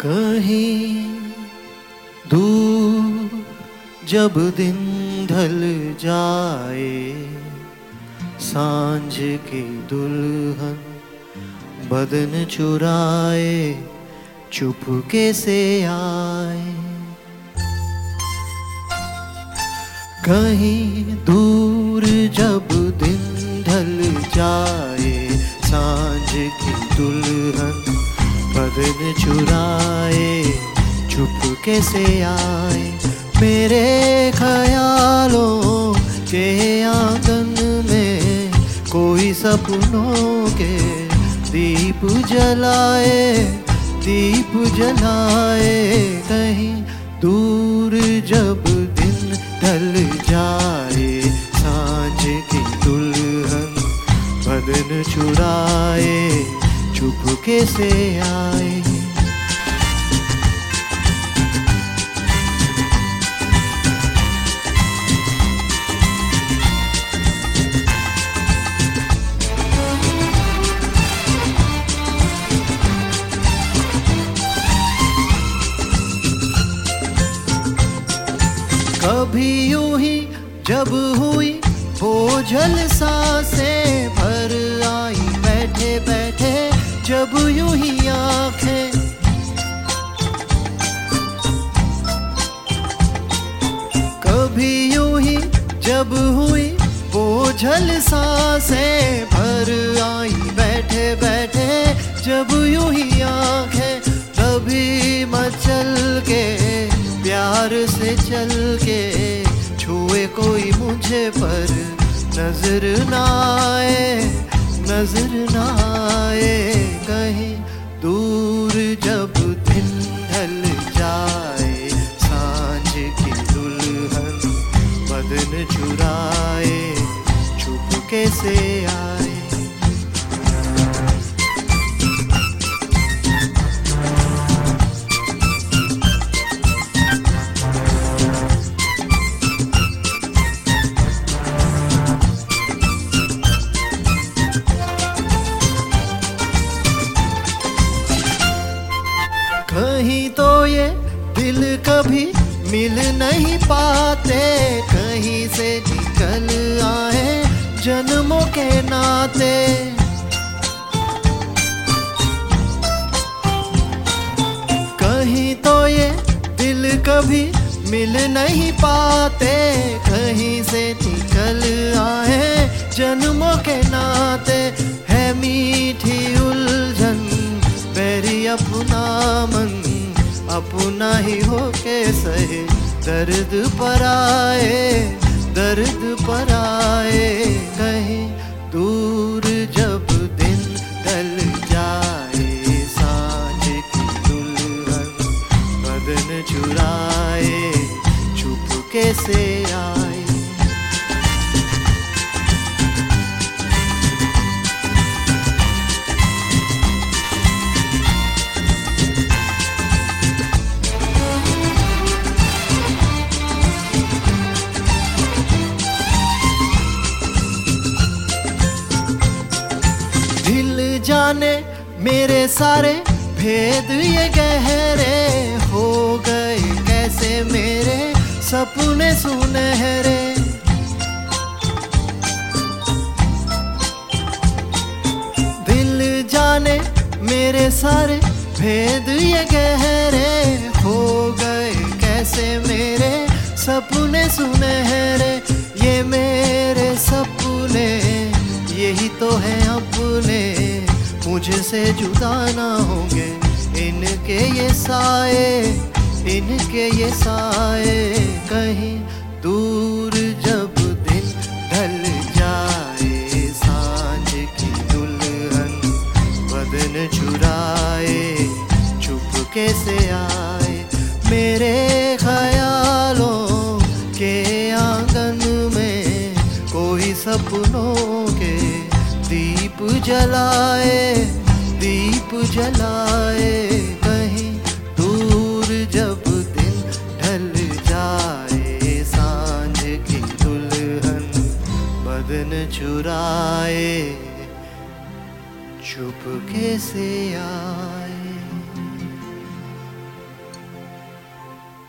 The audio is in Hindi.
कहीं, दूर जब दिन ढल जाए, साँझ की दुल्हन बदन चुराए, चुपके से आए। कहीं, दूर जब दिन ढल जाए, साँझ की दुल्हन बदन चुराए चुप कैसे आए? मेरे ख्यालों के आँगन में कोई सपनों के दीप जलाए दीप जलाए कहीं दूर जब दिन ढल जाए, साँझ की दुल्हन बदन चुराए चुपके से आए। कभी यूँ ही जब हुई बोझल साँसें भर आई बैठे बैठे जब यूँ ही आँखें कभी यूँ ही जब हुई वो बोझल साँसें भर आई, बैठे बैठे जब यूँ ही आँखें तभी मचल के, प्यार से चल के छुए कोई मुझे पर नज़र ना आए। नज़र ना आए, कहीं, दूर जब दिन ढल जाए, साँझ की दुल्हन बदन चुराए, छुप से आए कहीं तो ये दिल कभी मिल नहीं पाते। कहीं से निकल आए जन्मों के नाते। कहीं तो ये दिल कभी मिल नहीं पाते। कहीं से निकल आए जन्मों के नाते। अपना मन अपना ही हो के सहे। दर्द पर आए, दर्द पर आए, कहीं, दूर जाने, मेरे सारे भेद ये गहरे हो गए। कैसे मेरे सपने सुनहरे? दिल जाने, मेरे सारे भेद ये गहरे मुझसे जुदा ना होंगे। इनके ये साए, इनके ये साए। कहीं दूर जब दिन ढल जाए, साँझ की दुल्हन बदन चुराए, चुपके से आए। मेरे ख्यालों के आँगन में कोई सपनों के दीप जलाए। जलाए कहीं दूर जब दिन ढल जाए, साँझ की दुल्हन बदन चुराए, चुपके से आए।